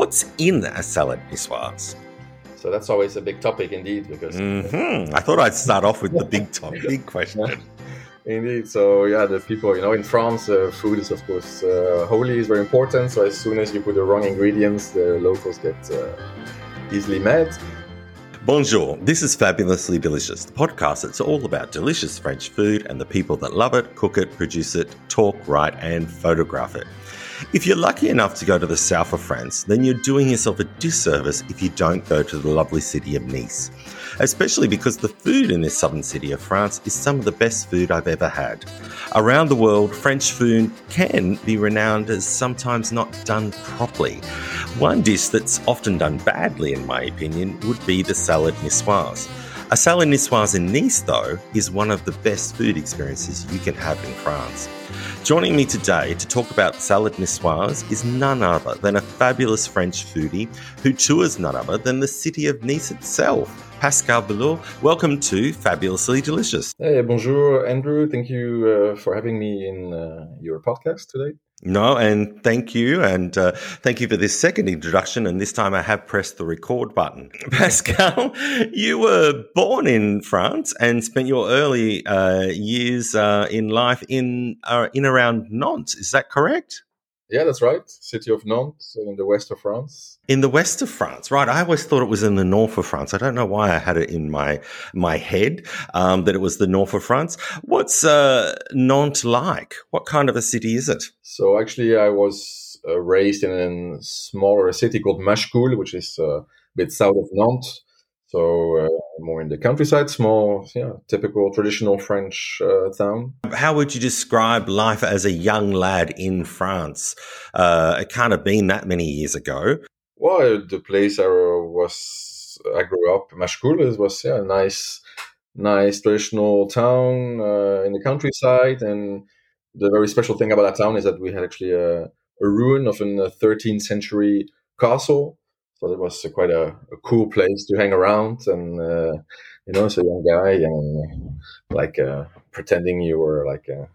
What's in a salad niçoise? So that's always a big topic indeed, because mm-hmm. I thought I'd start off with the big topic, big question. Indeed. So yeah, the people, you know, in France, uh, food is of course uh, holy is very important. So as soon as you put the wrong ingredients, the locals get uh, easily mad. Bonjour, this is Fabulously Delicious, the podcast that's all about delicious French food and the people that love it, cook it, produce it, talk, write, and photograph it. If you're lucky enough to go to the south of France, then you're doing yourself a disservice if you don't go to the lovely city of Nice. Especially because the food in this southern city of France is some of the best food I've ever had. Around the world, French food can be renowned as sometimes not done properly. One dish that's often done badly, in my opinion, would be the salad niçoise. A salad niçoise in Nice, though, is one of the best food experiences you can have in France. Joining me today to talk about salad niçoise is none other than a fabulous French foodie who tours none other than the city of Nice itself. Pascal Billaud, welcome to Fabulously Delicious. Hey, bonjour, Andrew. Thank you uh, for having me in uh, your podcast today. No, and thank you. And uh, thank you for this second introduction. And this time I have pressed the record button. Pascal, you were born in France and spent your early uh, years uh, in life in, uh, in around Nantes. Is that correct? Yeah, that's right. City of Nantes in the west of France. In the west of France, right? I always thought it was in the north of France. I don't know why I had it in my my head um, that it was the north of France. What's uh, Nantes like? What kind of a city is it? So actually, I was uh, raised in a smaller city called Machecoul, which is uh, a bit south of Nantes. So uh, more in the countryside, small, yeah, typical traditional French uh, town. How would you describe life as a young lad in France? Uh, it can't have been that many years ago. Well, the place I was, I grew up, Machecoul, was yeah, a nice, nice traditional town uh, in the countryside, and the very special thing about that town is that we had actually a, a ruin of a 13th century castle so it was quite a, a, cool place to hang around, and uh, you know, as a young guy, and like uh, pretending you were like a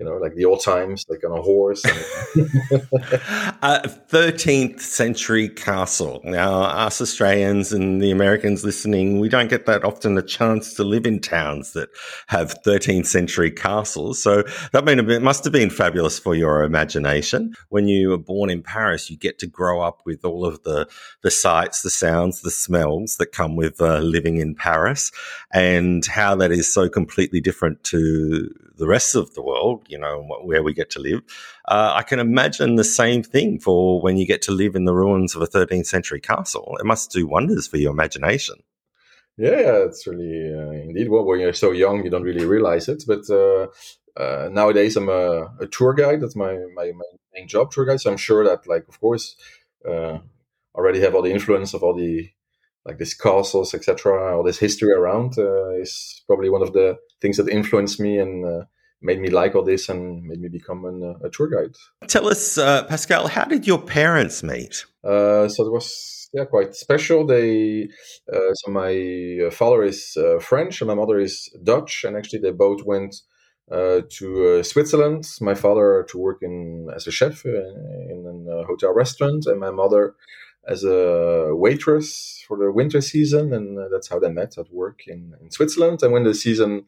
you know, like the old times, like on a horse. A Thirteenth century castle. Now, us Australians and the Americans listening, we don't get that often a chance to live in towns that have thirteenth century castles. So that mean it must have been fabulous for your imagination. When you were born in Paris, you get to grow up with all of the the sights, the sounds, the smells that come with uh, living in Paris, and how that is so completely different to the rest of the world you know, where we get to live. Uh, I can imagine the same thing for when you get to live in the ruins of a 13th century castle. It must do wonders for your imagination. Yeah, it's really uh, indeed. Well, when you're so young, you don't really realize it. But uh, uh, nowadays, I'm a, a, tour guide. That's my, my, my main job, tour guide. So I'm sure that, like, of course, uh, already have all the influence of all the like these castles, etc. All this history around uh, is probably one of the things that influenced me and uh, made me like all this and made me become an, uh, a tour guide. Tell us, uh, Pascal, how did your parents meet? Uh, so it was yeah quite special. They uh, so my uh, father is uh, French and my mother is Dutch, and actually they both went to Switzerland. My father to work in as a chef in, in a hotel restaurant, and my mother as a waitress for the winter season, and that's how they met at work in, in Switzerland. And when the season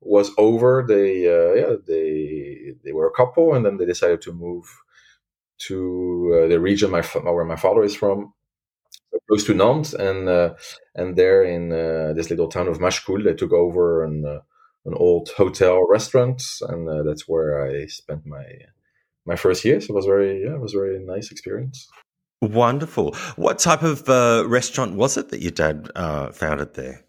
was over, they uh, yeah they they were a couple, and then they decided to move to uh, the region my where my father is from, close to Nantes, and uh, and there in uh, this little town of Machecoul, they took over an uh, an old hotel restaurant, and uh, that's where I spent my my first years. It was very yeah, it was a very nice experience. Wonderful. What type of restaurant was it that your dad founded there?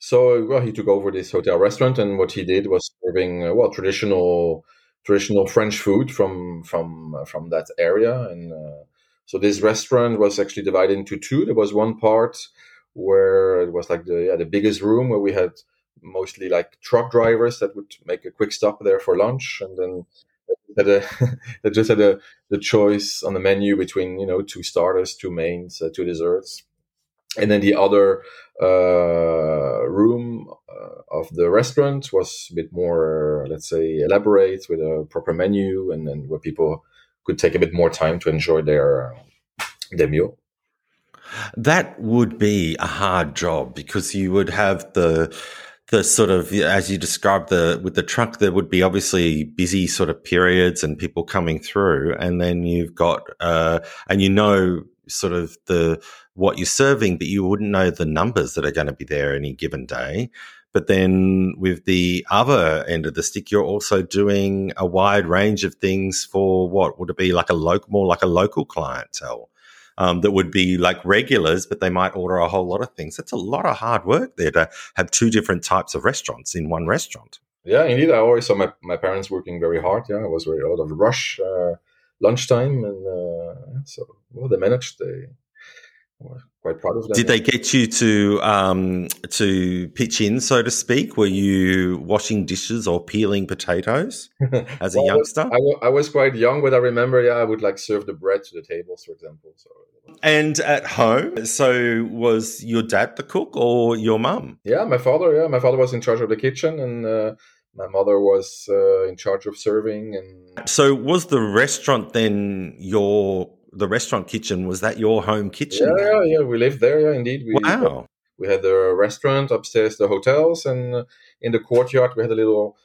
So well, he took over this hotel restaurant, and what he did was serving uh, well traditional traditional French food from from uh, from that area. And uh, so this restaurant was actually divided into two. There was one part where it was like the yeah, the biggest room where we had mostly like truck drivers that would make a quick stop there for lunch, and then they, a, they just had a, the choice on the menu between you know two starters, two mains, uh, two desserts and then the other uh, room uh, of the restaurant was a bit more, let's say, elaborate with a proper menu, and then where people could take a bit more time to enjoy their their meal. That would be a hard job because you would have the the sort of as you described the with the truck there would be obviously busy sort of periods and people coming through and then you've got uh, and you know sort of the what you're serving but you wouldn't know the numbers that are going to be there any given day but then with the other end of the stick you're also doing a wide range of things for what would it be like a local more like a local clientele um, that would be like regulars, but they might order a whole lot of things. That's a lot of hard work there to have two different types of restaurants in one restaurant. Yeah, indeed. I always saw my, my parents working very hard. Yeah, it was very a lot of rush, uh, lunchtime, and uh, so well they managed. They quite proud of them. Did they get you to um, to pitch in, so to speak? Were you washing dishes or peeling potatoes as well, a youngster? I was, I was quite young, but I remember, yeah, I would like serve the bread to the tables, for example. So. And at home, so was your dad the cook or your mum? Yeah, my father. Yeah, my father was in charge of the kitchen, and uh, my mother was uh, in charge of serving. And so, was the restaurant then your the restaurant kitchen was that your home kitchen? Yeah, yeah, yeah. We lived there. Yeah, indeed. We, wow. We had the restaurant upstairs, the hotels, and uh, in the courtyard we had a little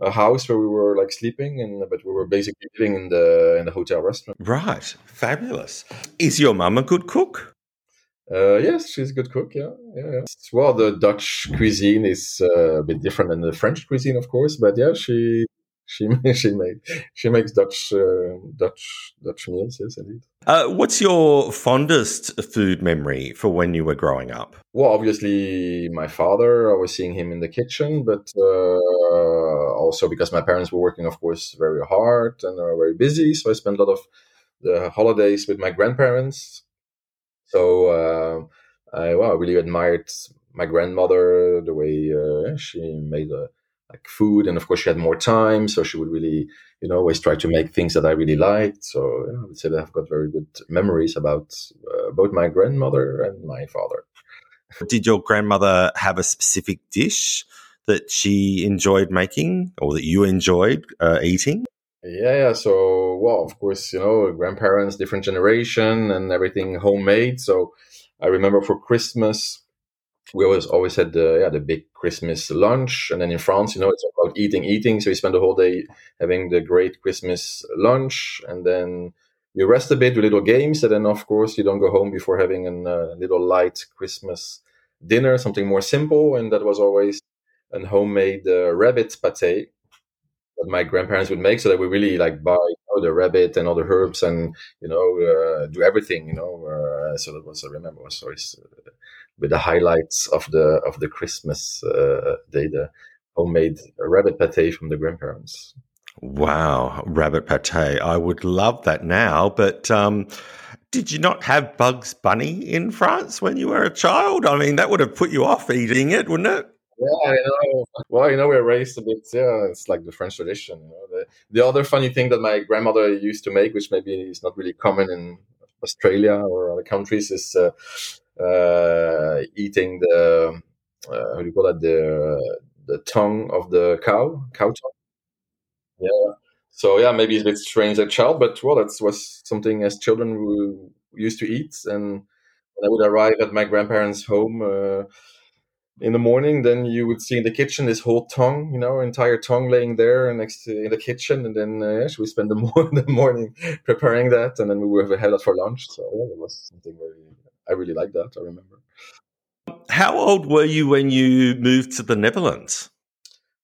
a house where we were like sleeping, and but we were basically living in the in the hotel restaurant. Right, fabulous. Is your mum a good cook? Uh, yes, she's a good cook. Yeah, yeah, yeah. Well, the Dutch cuisine is uh, a bit different than the French cuisine, of course, but yeah, she she she made she makes Dutch uh, Dutch Dutch meals. Yes, indeed. Uh, what's your fondest food memory for when you were growing up? Well, obviously my father. I was seeing him in the kitchen, but uh, also because my parents were working, of course, very hard and are very busy. So I spent a lot of the holidays with my grandparents. So uh, I well, I really admired my grandmother the way uh, she made a like food and of course she had more time so she would really you know always try to make things that i really liked. So yeah, i would say that i've got very good memories about uh, both my grandmother and my father. Did your grandmother have a specific dish that she enjoyed making or that you enjoyed uh, eating? Yeah, yeah so well of course you know grandparents different generation and everything homemade. So i remember for christmas we always always had the yeah the big Christmas lunch, and then in France, you know, it's about eating, eating. So you spend the whole day having the great Christmas lunch, and then you rest a bit with little games, and then of course you don't go home before having a uh, little light Christmas dinner, something more simple, and that was always a homemade uh, rabbit pate that my grandparents would make, so that we really like buy know, the rabbit and all the herbs, and you know, uh, do everything, you know. Uh, so that was I remember was always uh, with the highlights of the of the Christmas day, the homemade rabbit pate from the grandparents. Wow, rabbit pate! I would love that now, but. Um, did you not have Bugs Bunny in France when you were a child? I mean, that would have put you off eating it, wouldn't it? Yeah, I know. Well, you know, we're raised a bit. Yeah, it's like the French tradition. You know? the, the other funny thing that my grandmother used to make, which maybe is not really common in Australia or other countries, is uh, uh, eating the uh, how do you call that the the tongue of the cow cow tongue. Yeah. So yeah, maybe it's a bit strange as a child, but well, that was something as children we used to eat. And when I would arrive at my grandparents' home uh, in the morning, then you would see in the kitchen this whole tongue, you know, entire tongue laying there next to in the kitchen, and then uh, we spend the, mo- the morning preparing that, and then we would have that for lunch. So yeah, it was something very I really like that. I remember. How old were you when you moved to the Netherlands?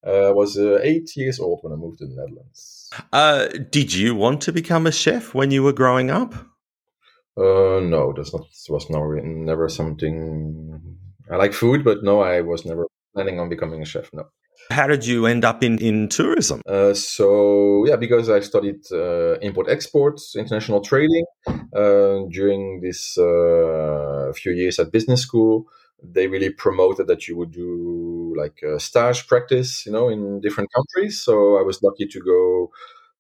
Uh, I was uh, eight years old when I moved to the Netherlands. Uh, did you want to become a chef when you were growing up? Uh, no, that's not was never never something. I like food, but no, I was never planning on becoming a chef. No. How did you end up in, in tourism? Uh, so, yeah, because I studied uh, import exports, international trading uh, during this uh, few years at business school. They really promoted that you would do like a stage practice, you know, in different countries. So I was lucky to go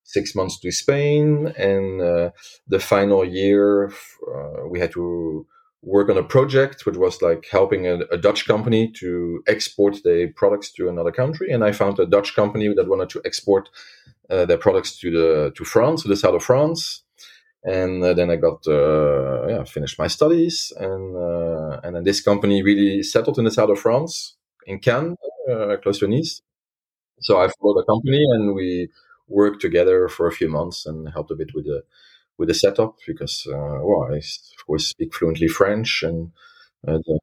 six months to Spain, and uh, the final year uh, we had to work on a project which was like helping a, a, Dutch company to export their products to another country. And I found a Dutch company that wanted to export uh, their products to the to France, to the south of France. and uh, then I got uh, yeah finished my studies, and uh, and then this company really settled in the south of France, in Cannes, uh, close to Nice. So I followed the company, and we worked together for a few months and helped a bit with the with the setup because uh, well, I course speak fluently French, and uh, the,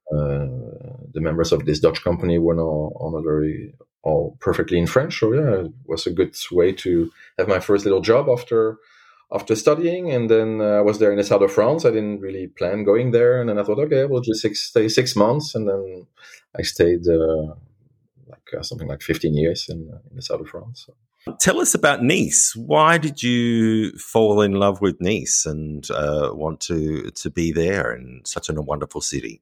the members of this Dutch company were now on a very all perfectly in French. So yeah, it was a good way to have my first little job after after studying, and then uh, I was there in the south of France. I didn't really plan going there, and then I thought, okay, we'll just six, stay six months, and then I stayed uh, like uh, something like fifteen years in, uh, in the south of France. So. Tell us about Nice. Why did you fall in love with Nice and uh, want to to be there in such a wonderful city?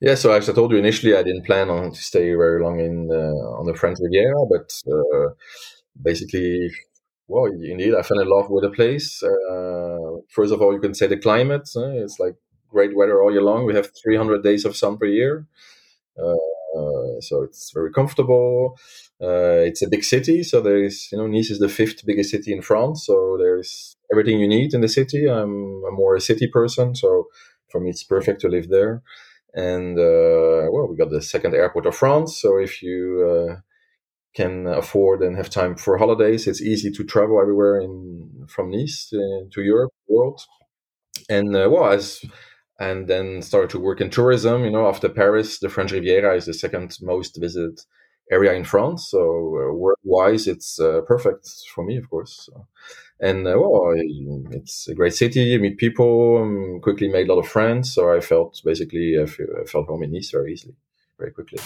Yeah, so as I told you initially, I didn't plan on to stay very long in on the French Riviera, but uh, basically well, indeed, I fell in love with the place. Uh, first of all, you can say the climate. Uh, it's like great weather all year long. We have 300 days of sun per year. Uh, so it's very comfortable. Uh, it's a big city. So there is, you know, Nice is the fifth biggest city in France. So there's everything you need in the city. I'm, I'm more a city person. So for me, it's perfect to live there. And, uh, well, we got the second airport of France. So if you, uh, can afford and have time for holidays. It's easy to travel everywhere in from Nice uh, to Europe, world, and uh, well, as and then started to work in tourism. You know, after Paris, the French Riviera is the second most visited area in France. So uh, work-wise, it's uh, perfect for me, of course. So, and uh, well, it's a great city. You meet people. Um, quickly made a lot of friends. So I felt basically I felt home in Nice very easily, very quickly.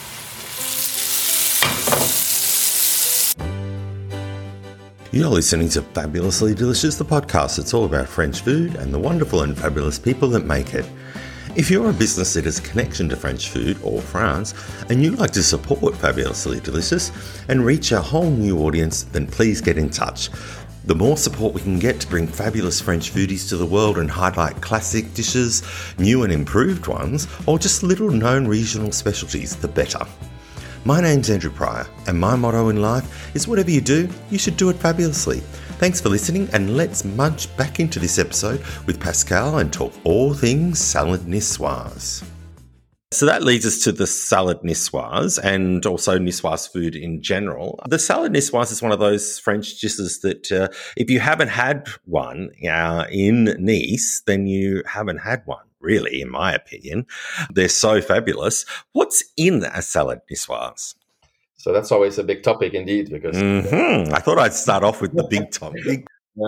You're listening to Fabulously Delicious, the podcast. It's all about French food and the wonderful and fabulous people that make it. If you're a business that has a connection to French food or France and you'd like to support Fabulously Delicious and reach a whole new audience, then please get in touch. The more support we can get to bring fabulous French foodies to the world and highlight classic dishes, new and improved ones, or just little known regional specialties, the better. My name's Andrew Pryor, and my motto in life is whatever you do, you should do it fabulously. Thanks for listening, and let's munch back into this episode with Pascal and talk all things salad niçoise. So that leads us to the salad niçoise and also niçoise food in general. The salad niçoise is one of those French dishes that uh, if you haven't had one uh, in Nice, then you haven't had one really, in my opinion. They're so fabulous. What's in a salad niçoise? So that's always a big topic indeed, because mm-hmm. I thought I'd start off with the big topic.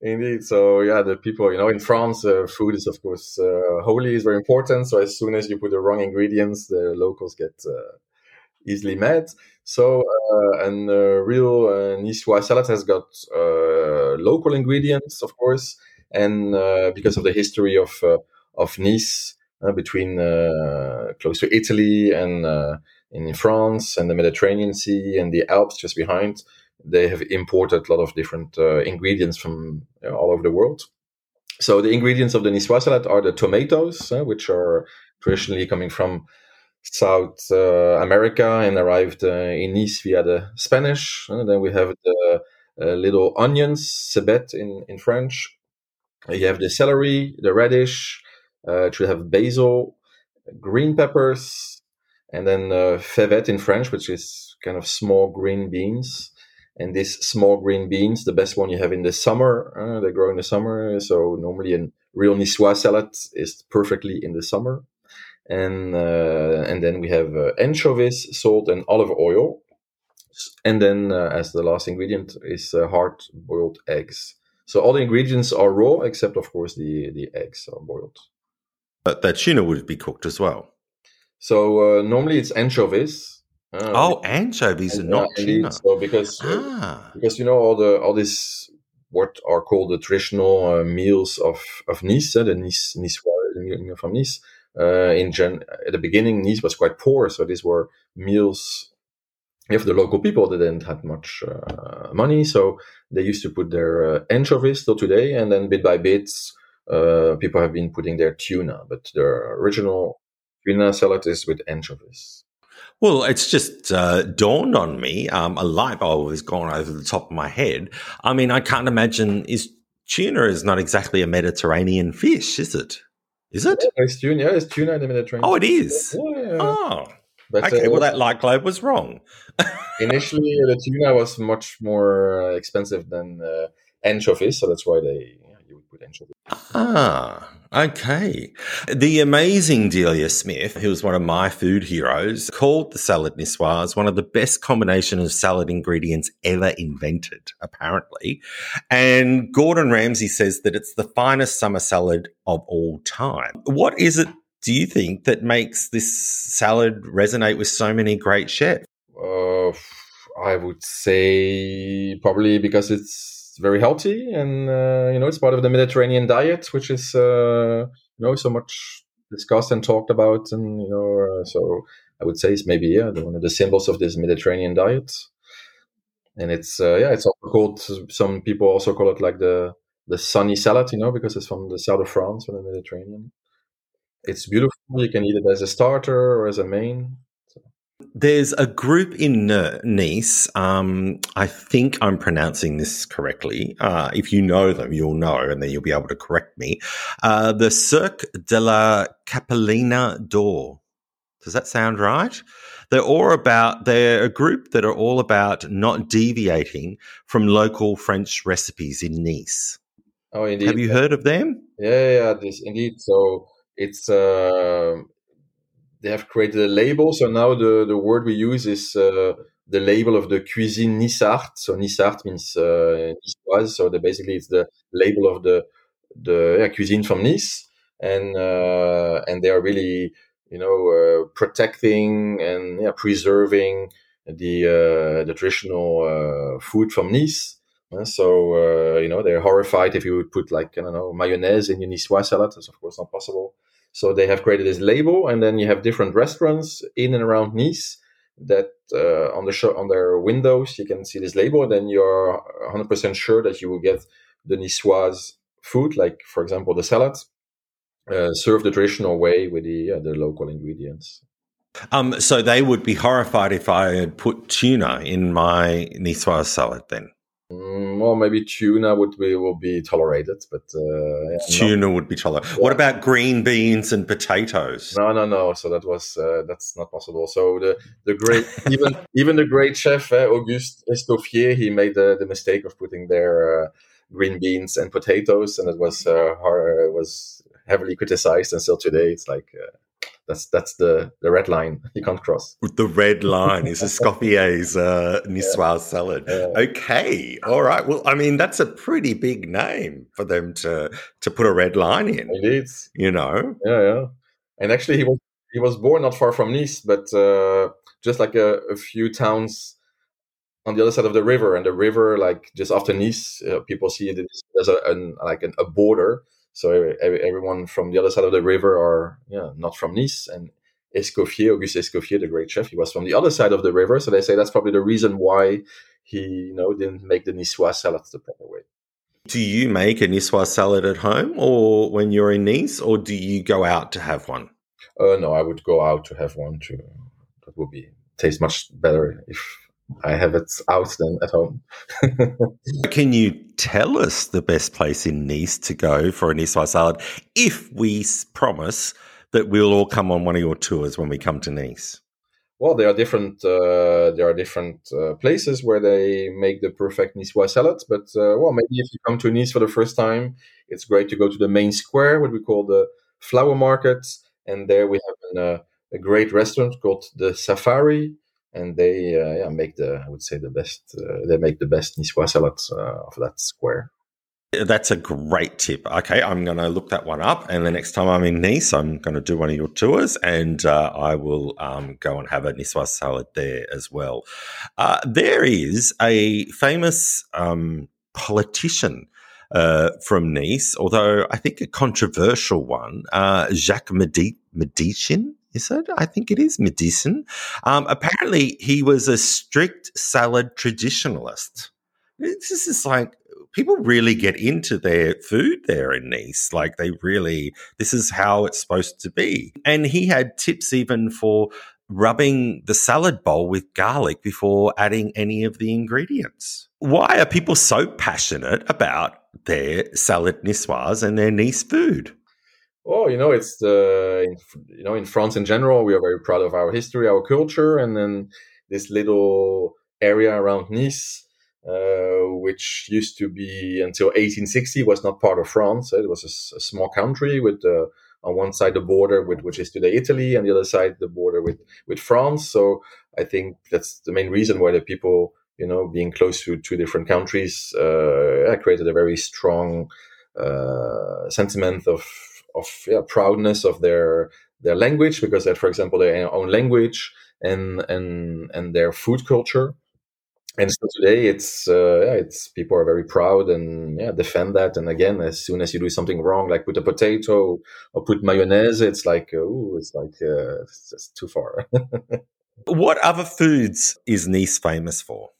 Indeed. So yeah, the people, you know, in France, uh, food is of course uh, holy is very important. So as soon as you put the wrong ingredients, the locals get uh, easily mad. So uh, and uh, real uh, niçoise salad has got uh, local ingredients, of course, and because of the history of of Nice uh, between uh, close to Italy and uh, in France and the Mediterranean Sea and the Alps just behind. They have imported a lot of different ingredients from all over the world. So the ingredients of the niçoise salad are the tomatoes, uh, which are traditionally coming from South uh, America and arrived uh, in Nice via the Spanish. then we have the little onions, cebette in, in French. You have the celery, the radish, uh, it should have basil, green peppers, and then uh, fèvette in French, which is kind of small green beans. And these small green beans, the best one you have in the summer, uh, they grow in the summer. So normally a real niçoise salad is perfectly in the summer. And uh, and then we have uh, anchovies, salt, and olive oil. And then uh, as the last ingredient is uh, hard boiled eggs. So all the ingredients are raw, except of course the the eggs are boiled. But the tuna would be cooked as well. So uh, normally it's anchovies. Uh, oh, anchovies and, not tuna. So because uh, ah. because you know all the all this what are called the traditional uh, meals of of Nice, uh, the Nice Nice meal from Nice. Uh, in gen- at the beginning, Nice was quite poor, so these were meals. If the local people they didn't have much money, so they used to put their anchovies till today, and then bit by bit uh, people have been putting their tuna, but the original tuna salad is with anchovies. Well, it's just uh, dawned on me. Um, a light bulb has gone over the top of my head. I mean, I can't imagine is tuna is not exactly a Mediterranean fish, is it? Is it? Yeah, it's tuna. Yeah, it's tuna in the Mediterranean. Oh, it is. Yeah. Oh, But, okay. uh, Well, that light globe was wrong. initially the tuna was much more uh, expensive than uh, anchovies, so that's why they yeah, you would put anchovies. Ah, okay. The amazing Delia Smith, who was one of my food heroes, called the salad niçoise one of the best combination of salad ingredients ever invented, apparently. And Gordon Ramsay says that it's the finest summer salad of all time. What is it, do you think, that makes this salad resonate with so many great chefs? Uh, I would say probably because it's very healthy and uh, you know it's part of the Mediterranean diet, which is uh, you know so much discussed and talked about, and you know uh, so I would say it's maybe yeah one of the symbols of this Mediterranean diet. And it's uh, yeah it's also called some people also call it like the the sunny salad, you know, because it's from the south of France, from the Mediterranean. It's beautiful. You can eat it as a starter or as a main. There's a group in Nice. Um, I think I'm pronouncing this correctly. Uh, if you know them, you'll know, and then you'll be able to correct me. Uh, the Cirque de la Capelina d'Or. Does that sound right? They're all about. They're a group that are all about not deviating from local French recipes in Nice. Oh, indeed. Have you heard of them? Yeah, yeah, yeah, this indeed. So it's uh, they have created a label. So now the the word we use is uh, the label of the cuisine Nissart. So Nissart means uh, Niçoise. So basically it's the label of the the yeah, cuisine from Nice, and uh, and they are really you know uh, protecting and yeah, preserving the uh, the traditional uh, food from Nice. So you know they're horrified if you would put like I don't know mayonnaise in your niçoise salad. That's of course not possible. So they have created this label, and then you have different restaurants in and around Nice that uh, on the show on their windows you can see this label. And then you're 100 percent sure that you will get the niçoise food, like for example the salad, uh, served the traditional way with the uh, the local ingredients. Um, so they would be horrified if I had put tuna in my niçoise salad. Then Mm, well, maybe tuna would be will be tolerated, but uh, yeah, tuna would be tolerated. Yeah. What about green beans and potatoes? No, no, no. So that was uh, that's not possible. So the the great even even the great chef uh, Auguste Escoffier he made the, the mistake of putting there uh, green beans and potatoes, and it was uh, hard, it was heavily criticized. And still today, it's like uh, that's that's the the red line you can't cross. The red line is Escoffier's uh, niçoise salad. Yeah. Okay, all right. Well, I mean that's a pretty big name for them to to put a red line in. Indeed, You know, yeah, yeah. And actually, he was he was born not far from Nice, but uh, just like a, a few towns on the other side of the river. And the river, like just after Nice, uh, people see it as a an, like an, a border. So every, everyone from the other side of the river are yeah not from Nice. And Escoffier, Auguste Escoffier, the great chef, he was from the other side of the river. So they say that's probably the reason why he you know didn't make the niçoise salad the proper way. do you make a niçoise salad at home, or when you're in Nice, or do you go out to have one? Uh, no, I would go out to have one too. That would be taste much better if I have it out then at home. Can you tell us the best place in Nice to go for a niçoise salad if we promise that we'll all come on one of your tours when we come to Nice? well, there are different uh, there are different uh, places where they make the perfect niçoise salad. But uh, well, maybe if you come to Nice for the first time, it's great to go to the main square, what we call the flower market, and there we have an, uh, a great restaurant called the Safari, and they uh, yeah make the I would say the best uh, they make the best niçoise salad uh, of that square. That's a great tip. Okay, I'm going to look that one up, and the next time I'm in Nice, I'm going to do one of your tours, and uh, I will um, go and have a niçoise salad there as well. Uh, there is a famous um, politician uh, from Nice, although I think a controversial one, uh, Jacques Medi-. Is it? I think it is Médecin. Um, apparently, he was a strict salad traditionalist. This is like people really get into their food there in Nice. Like they really, this is how it's supposed to be. And he had tips even for rubbing the salad bowl with garlic before adding any of the ingredients. Why are people so passionate about their salad niçoise and their Nice food? Oh, you know, it's the you know in France in general, we are very proud of our history, our culture, and then this little area around Nice, uh, which used to be until 1860 was not part of France. It was a, a small country with uh, on one side the border with which is today Italy, and the other side the border with with France. So I think that's the main reason why the people, you know, being close to two different countries, uh, created a very strong uh, sentiment of of yeah, proudness of their their language because that, for example, their own language and and and their food culture. And so today, it's uh, yeah, it's people are very proud and yeah defend that. And again, as soon as you do something wrong, like put a potato or put mayonnaise, it's like oh, it's like uh, it's just too far. what other foods is Nice famous for?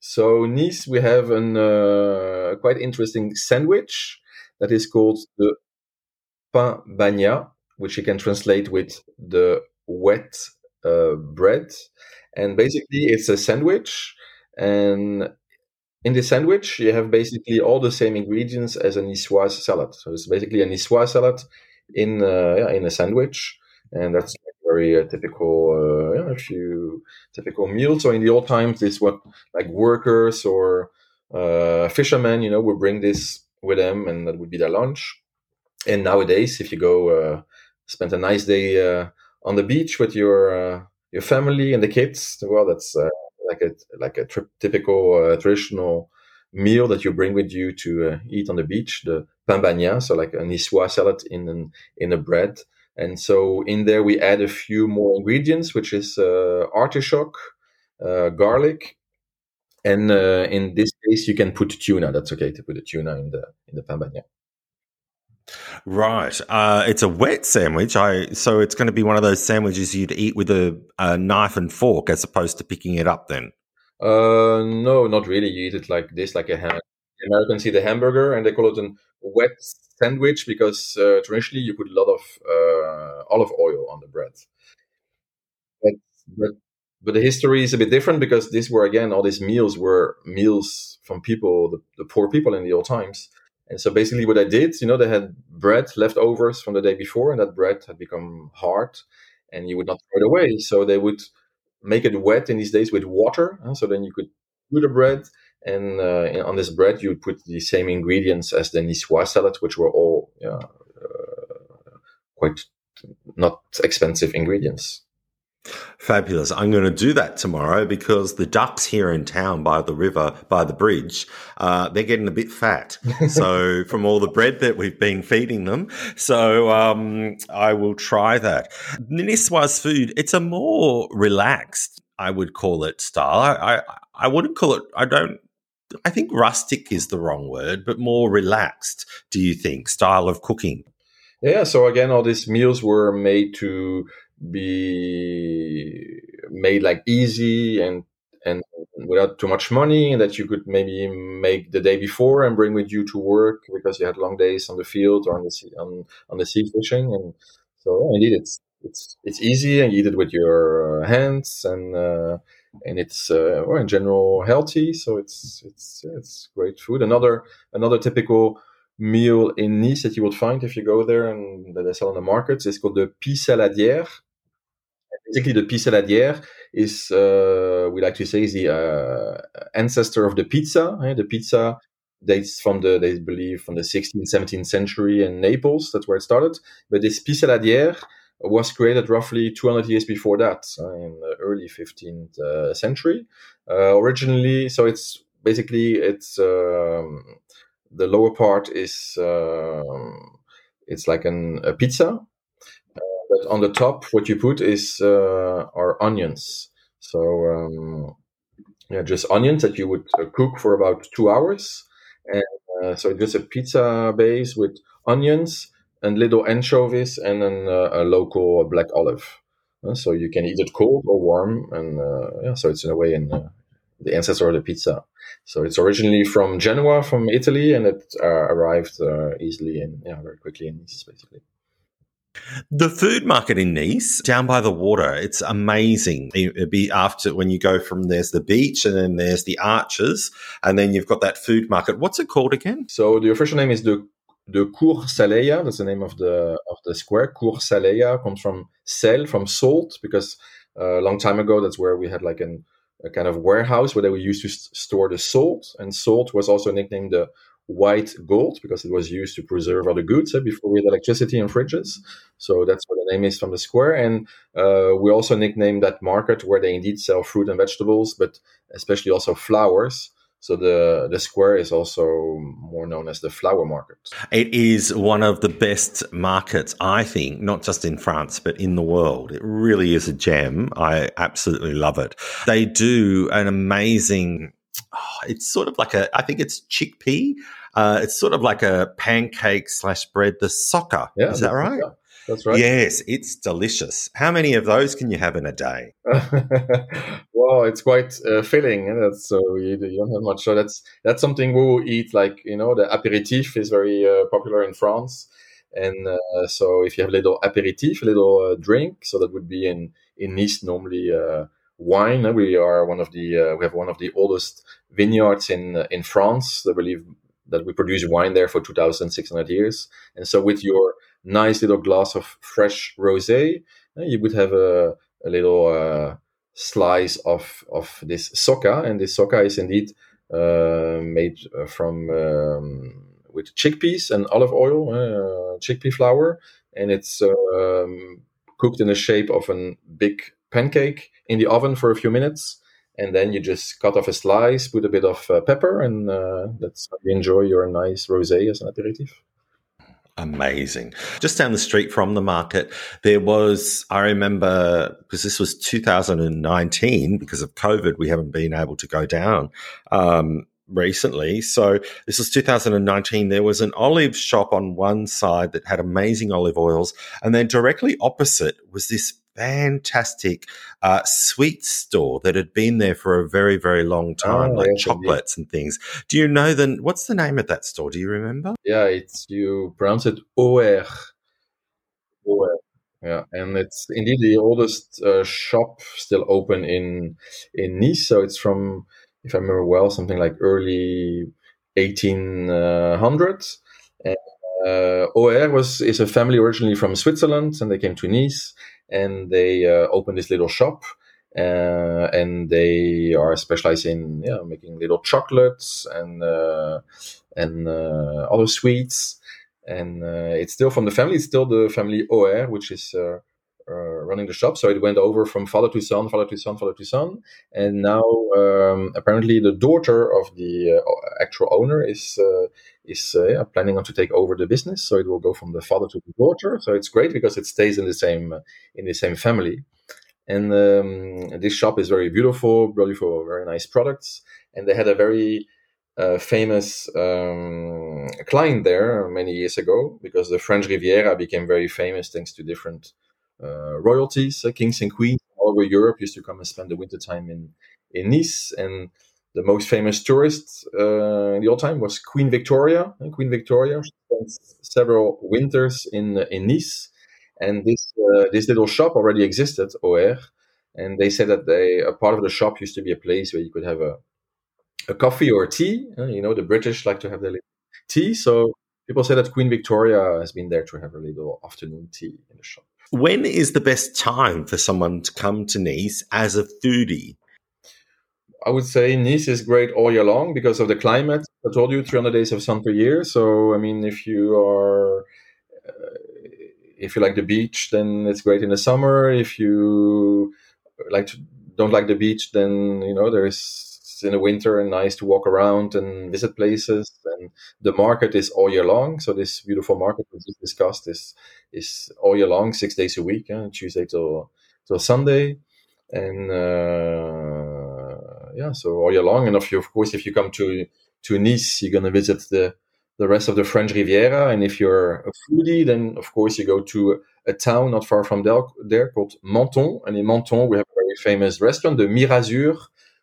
So Nice, we have a uh, quite interesting sandwich that is called the pain bagnat, which you can translate with the wet uh, bread. And basically, it's a sandwich. And in the sandwich, you have basically all the same ingredients as a niçoise salad. So it's basically a niçoise salad in uh, yeah, in a sandwich, and that's very uh, typical uh, yeah, a few typical meals. So in the old times, this what like workers or uh, fishermen, you know, would bring this with them, and that would be their lunch. And nowadays, if you go uh, spend a nice day uh, on the beach with your uh, your family and the kids, well, that's uh, like a like a tri- typical uh, traditional meal that you bring with you to uh, eat on the beach. The pain bagnat, so like a niçoise salad in an, in a bread. And so in there we add a few more ingredients, which is artichoke, garlic, and in this case you can put tuna. That's okay to put the tuna in the in the pain bagnat. Right. Uh, it's a wet sandwich. I so it's going to be one of those sandwiches you'd eat with a, a knife and fork as opposed to picking it up. Then. Uh, no, not really. You eat it like this, like a ham. Americans eat a hamburger, and they call it a wet sandwich because uh, traditionally you put a lot of uh, olive oil on the bread. But, but but the history is a bit different because these were again all these meals were meals from people, the, the poor people in the old times and so basically, what I did, you know, they had bread leftovers from the day before, and that bread had become hard, and you would not throw it away. So they would make it wet in these days with water. so then you could do the bread, and uh, on this bread you would put the same ingredients as the niçoise salad, which were all uh, quite not expensive ingredients. Fabulous. I'm going to do that tomorrow because the ducks here in town by the river, by the bridge, uh, they're getting a bit fat. so from all the bread that we've been feeding them. So, um, I will try that. Niçoise food, it's a more relaxed, I would call it style. I, I, I wouldn't call it, I don't, I think rustic is the wrong word, but more relaxed, do you think, style of cooking? Yeah. So again, all these meals were made to be made like easy and and without too much money and that you could maybe make the day before and bring with you to work because you had long days on the field or on the sea, on, on the sea fishing. And so indeed it's it's it's easy and you eat it with your hands and uh, and it's uh, well, in general healthy. So it's it's it's great food. Another another typical meal in Nice that you would find if you go there and that they sell on the markets is called the pissaladière basically the pissaladière is uh, we like to say is the uh, ancestor of the pizza. Eh? The pizza dates from the they believe from the 16th 17th century in Naples. That's where it started. But this pissaladière was created roughly 200 years before that, in the early 15th uh, century. Uh, originally, so it's basically it's um, the lower part is um, it's like an, a pizza but on the top, what you put is uh, onions. So um, yeah, just onions that you would uh, cook for about two hours, and uh, so just a pizza base with onions and little anchovies and then uh, a local black olive. Uh, so you can eat it cold or warm, and uh, yeah, so it's in a way in the ancestor of the pizza. So it's originally from Genoa, from Italy, and it arrived easily and yeah, very quickly in Nice, basically. The food market in Nice, down by the water, it's amazing. It'd be after when you go from there's the beach and then there's the arches, and then you've got that food market. What's it called again? So the official name is the the Cours Saleya. That's the name of the of the square. Cours Saleya comes from sel, from salt, because uh, a long time ago that's where we had like an, a kind of warehouse where they were used to st- store the salt, and salt was also nicknamed the white gold because it was used to preserve other goods eh, before we had electricity and fridges. So that's where the name is from the square. And uh, we also nicknamed that market where they indeed sell fruit and vegetables, but especially also flowers. So the the square is also more known as the flower market. It is one of the best markets, I think, not just in France but in the world. It really is a gem. I absolutely love it. They do an amazing. It's sort of like a. I think it's chickpea uh, it's sort of like a pancake slash bread, the socca. Yeah, is that right? That's right. Yes, it's delicious. How many of those can you have in a day? well, it's quite uh, filling, and that's, so you, you, don't have much. So that's that's something we will eat. Like you know, the aperitif is very uh, popular in France, and uh, so if you have a little aperitif, a little uh, drink, so that would be in in Nice normally uh, wine. We are one of the uh, we have one of the oldest vineyards in in France. I believe that we produce wine there for 2,600 years. And so with your nice little glass of fresh rosé, uh, you would have a, a little uh, slice of, of this socca. And this socca is indeed uh, made uh, from um, with chickpeas and olive oil, uh, chickpea flour. And it's um, cooked in the shape of a big pancake in the oven for a few minutes and then you just cut off a slice, put a bit of uh, pepper, and uh, that's enjoy your nice rosé as an aperitif. Amazing. Just down the street from the market, there was, I remember, because this was 2019, because of COVID, we haven't been able to go down um, recently. So this was 2019. There was an olive shop on one side that had amazing olive oils. And then directly opposite was this fantastic uh, sweet store that had been there for a very, very long time, oh, like chocolates and things. Do you know then? What's the name of that store? Do you remember? Yeah, it's you pronounce it Auer. Auer. Yeah, and it's indeed the oldest uh, shop still open in in Nice. So it's from, if I remember well, something like early 1800s. And uh, Auer was is a family originally from Switzerland, and they came to Nice and they uh, opened this little shop. Uh, and they are specialized in yeah, making little chocolates and uh, and uh, other sweets. And uh, it's still from the family. It's still the family Auer, which is running the shop. So it went over from father to son, father to son, father to son, and now um, apparently the daughter of the actual owner is is uh, planning on to take over the business. So it will go from the father to the daughter. So it's great because it stays in the same uh, in the same family. And um, this shop is very beautiful, beautiful, very nice products. And they had a very uh, famous um, client there many years ago because the French Riviera became very famous thanks to different uh, royalties, uh, kings and queens all over Europe used to come and spend the winter time in in Nice and the most famous tourist uh, in the old time was Queen Victoria. And Queen Victoria spent several winters in in Nice, and this uh, this little shop already existed, Auer. And they said that they a part of the shop used to be a place where you could have a a coffee or tea. Uh, you know, the British like to have their tea, so people say that Queen Victoria has been there to have a little afternoon tea in the shop. When is the best time for someone to come to Nice as a foodie? I would say Nice is great all year long because of the climate. I told you 300 days of sun per year. So, I mean, if you are, uh, if you like the beach, then it's great in the summer. If you like to, don't like the beach, then, you know, there's in the winter and nice to walk around and visit places. And the market is all year long. So this beautiful market we just discussed is, is all year long, six days a week, eh, Tuesday till, till Sunday. And, uh, yeah, so all year long. And you, of course, if you come to to Nice, you're gonna visit the the rest of the French Riviera. And if you're a foodie, then of course you go to a town not far from there, there called Menton. And in Menton, we have a very famous restaurant, the Mirazur,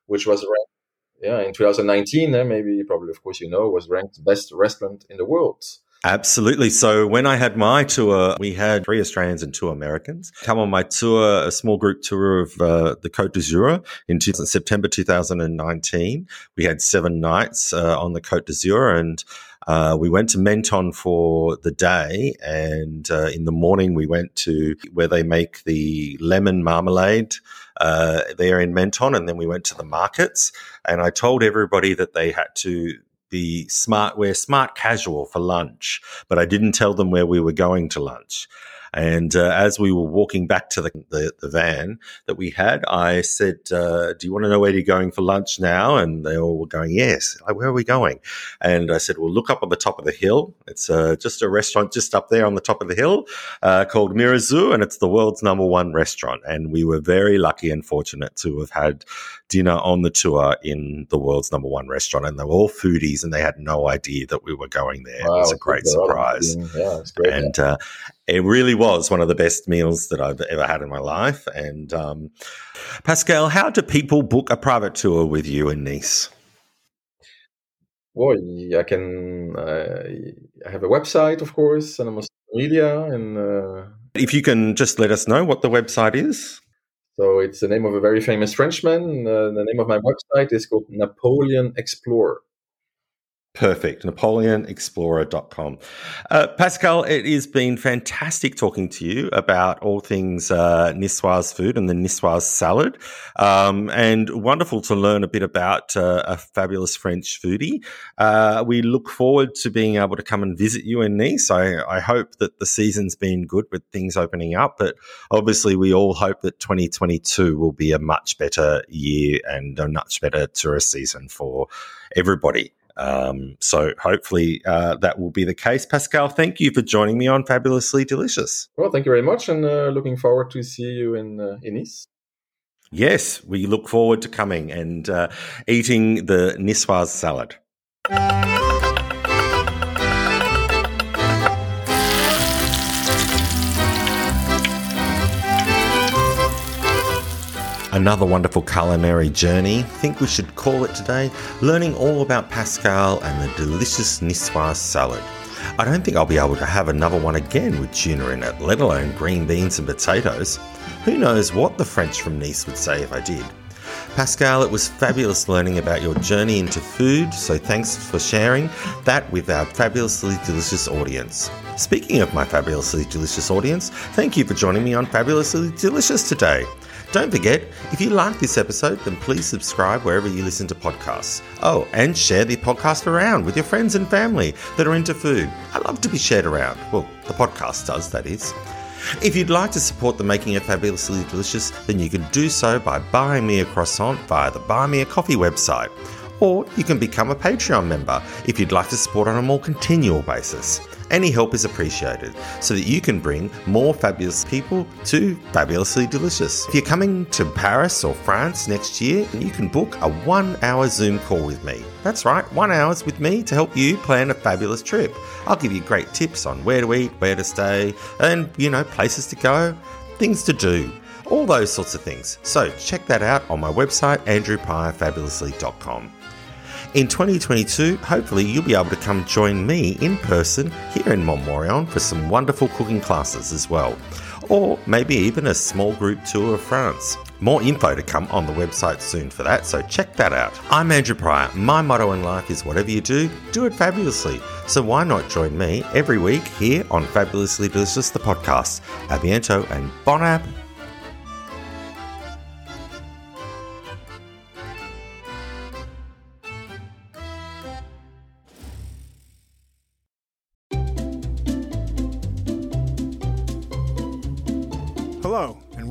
which was ranked, yeah, in 2019, eh, maybe probably, of course, you know, was ranked best restaurant in the world. Absolutely. So when I had my tour, we had three Australians and two Americans come on my tour, a small group tour of uh, the Côte d'Azur in two, September 2019. We had seven nights uh, on the Côte d'Azur and uh, we went to Menton for the day, and uh, in the morning we went to where they make the lemon marmalade uh, there in Menton, and then we went to the markets. And I told everybody that they had to be smart, wear smart casual for lunch, but I didn't tell them where we were going to lunch. And uh, as we were walking back to the, the, the van that we had, I said, uh, Do you want to know where you're going for lunch now? And they all were going, Yes. Like, where are we going? And I said, Well, look up on the top of the hill. It's uh, just a restaurant just up there on the top of the hill uh, called Mirazur, and it's the world's number one restaurant. And we were very lucky and fortunate to have had dinner on the tour in the world's number one restaurant. And they were all foodies and they had no idea that we were going there. Wow, it was a great surprise. Yeah, it's great. And uh, it really was one of the best meals that I've ever had in my life. And um, Pascal, how do people book a private tour with you in Nice? Well, I can. Uh, I have a website, of course, and I'm on social media. And uh... if you can just let us know what the website is. So it's the name of a very famous Frenchman. Uh, the name of my website is called Napoleon Explorer. Perfect. NapoleonExplorer.com. Uh, Pascal, it has been fantastic talking to you about all things uh, food and the Niçoise salad. Um, and wonderful to learn a bit about uh, a fabulous French foodie. Uh, we look forward to being able to come and visit you in Nice. I, I hope that the season's been good with things opening up, but obviously we all hope that 2022 will be a much better year and a much better tourist season for everybody. Um, so hopefully uh, that will be the case. Pascal, thank you for joining me on Fabulously Delicious. Well, thank you very much, and uh, looking forward to see you in uh, in Nice. Yes, we look forward to coming and uh, eating the Niçoise salad. Another wonderful culinary journey. I Think we should call it today. Learning all about Pascal and the delicious Niçoise salad. I don't think I'll be able to have another one again with tuna in it, let alone green beans and potatoes. Who knows what the French from Nice would say if I did. Pascal, it was fabulous learning about your journey into food, so thanks for sharing that with our fabulously delicious audience. Speaking of my fabulously delicious audience, thank you for joining me on Fabulously Delicious today. Don't forget, if you like this episode, then please subscribe wherever you listen to podcasts. Oh, and share the podcast around with your friends and family that are into food. I love to be shared around. Well, the podcast does, that is. If you'd like to support the making of Fabulously Delicious, then you can do so by buying me a croissant via the Buy Me a Coffee website. Or you can become a Patreon member if you'd like to support on a more continual basis. Any help is appreciated so that you can bring more fabulous people to Fabulously Delicious. If you're coming to Paris or France next year, you can book a one hour Zoom call with me. That's right, one hour's with me to help you plan a fabulous trip. I'll give you great tips on where to eat, where to stay, and, you know, places to go, things to do all those sorts of things. So check that out on my website, andrewpryorfabulously.com. In 2022, hopefully you'll be able to come join me in person here in Montmorillon for some wonderful cooking classes as well, or maybe even a small group tour of France. More info to come on the website soon for that, so check that out. I'm Andrew Pryor. My motto in life is whatever you do, do it fabulously. So why not join me every week here on Fabulously Delicious, the podcast? A and bon app.